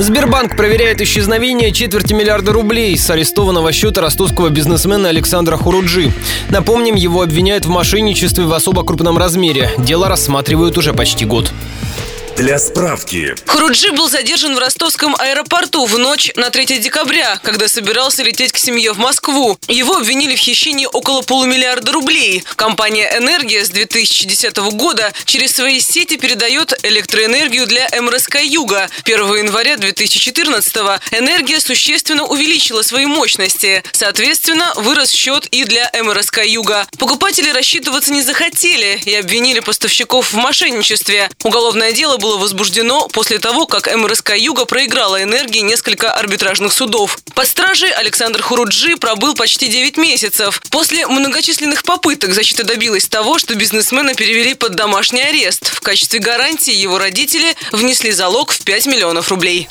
Сбербанк проверяет исчезновение четверти миллиарда рублей с арестованного счета ростовского бизнесмена Александра Хуруджи. Напомним, его обвиняют в мошенничестве в особо крупном размере. Дело рассматривают уже почти год. Для справки. Хуруджи был задержан в ростовском аэропорту в ночь на 3 декабря, когда собирался лететь к семье в Москву. Его обвинили в хищении около полумиллиарда рублей. Компания «Энергия» с 2010 года через свои сети передает электроэнергию для МРСК «Юга». 1 января 2014 «Энергия» существенно увеличила свои мощности. Соответственно, вырос счет и для МРСК «Юга». Покупатели рассчитываться не захотели и обвинили поставщиков в мошенничестве. Уголовное дело было было возбуждено после того, как МРСК «Юга» проиграла энергии несколько арбитражных судов. Под стражей Александр Хуруджи пробыл почти 9 месяцев. После многочисленных попыток защита добилась того, что бизнесмена перевели под домашний арест. В качестве гарантии его родители внесли залог в 5 миллионов рублей.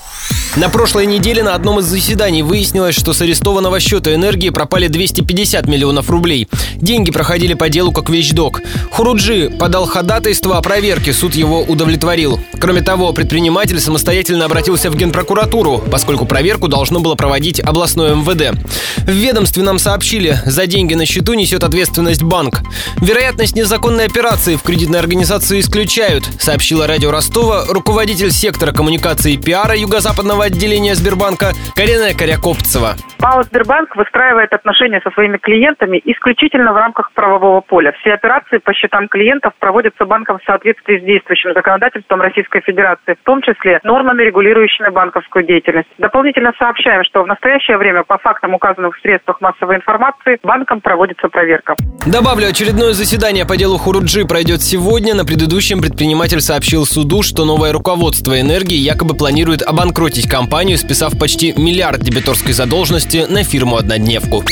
На прошлой неделе на одном из заседаний выяснилось, что с арестованного счета энергии пропали 250 миллионов рублей. Деньги проходили по делу как вещдок. Хуруджи подал ходатайство о проверке, суд его удовлетворил. Кроме того, предприниматель самостоятельно обратился в Генпрокуратуру, поскольку проверку должно было проводить областное МВД. В ведомстве нам сообщили, за деньги на счету несет ответственность банк. Вероятность незаконной операции в кредитной организации исключают, сообщила радио Ростова руководитель сектора коммуникации и пиара юго-западного отделения Сбербанка Карина Корякопцева. ПАО «Сбербанк» выстраивает отношения со своими клиентами исключительно в рамках правового поля. Все операции по счетам клиентов проводятся банком в соответствии с действующим законодательством Российской Федерации, в том числе нормами, регулирующими банковскую деятельность. Дополнительно сообщаем, что в настоящее время по фактам, указанным в средствах массовой информации, банком проводится проверка. Добавлю, очередное заседание по делу Хуруджи пройдет сегодня. На предыдущем предприниматель сообщил суду, что новое руководство энергии якобы планирует обанкротить компанию, списав почти миллиард дебиторской задолженности на фирму-однодневку.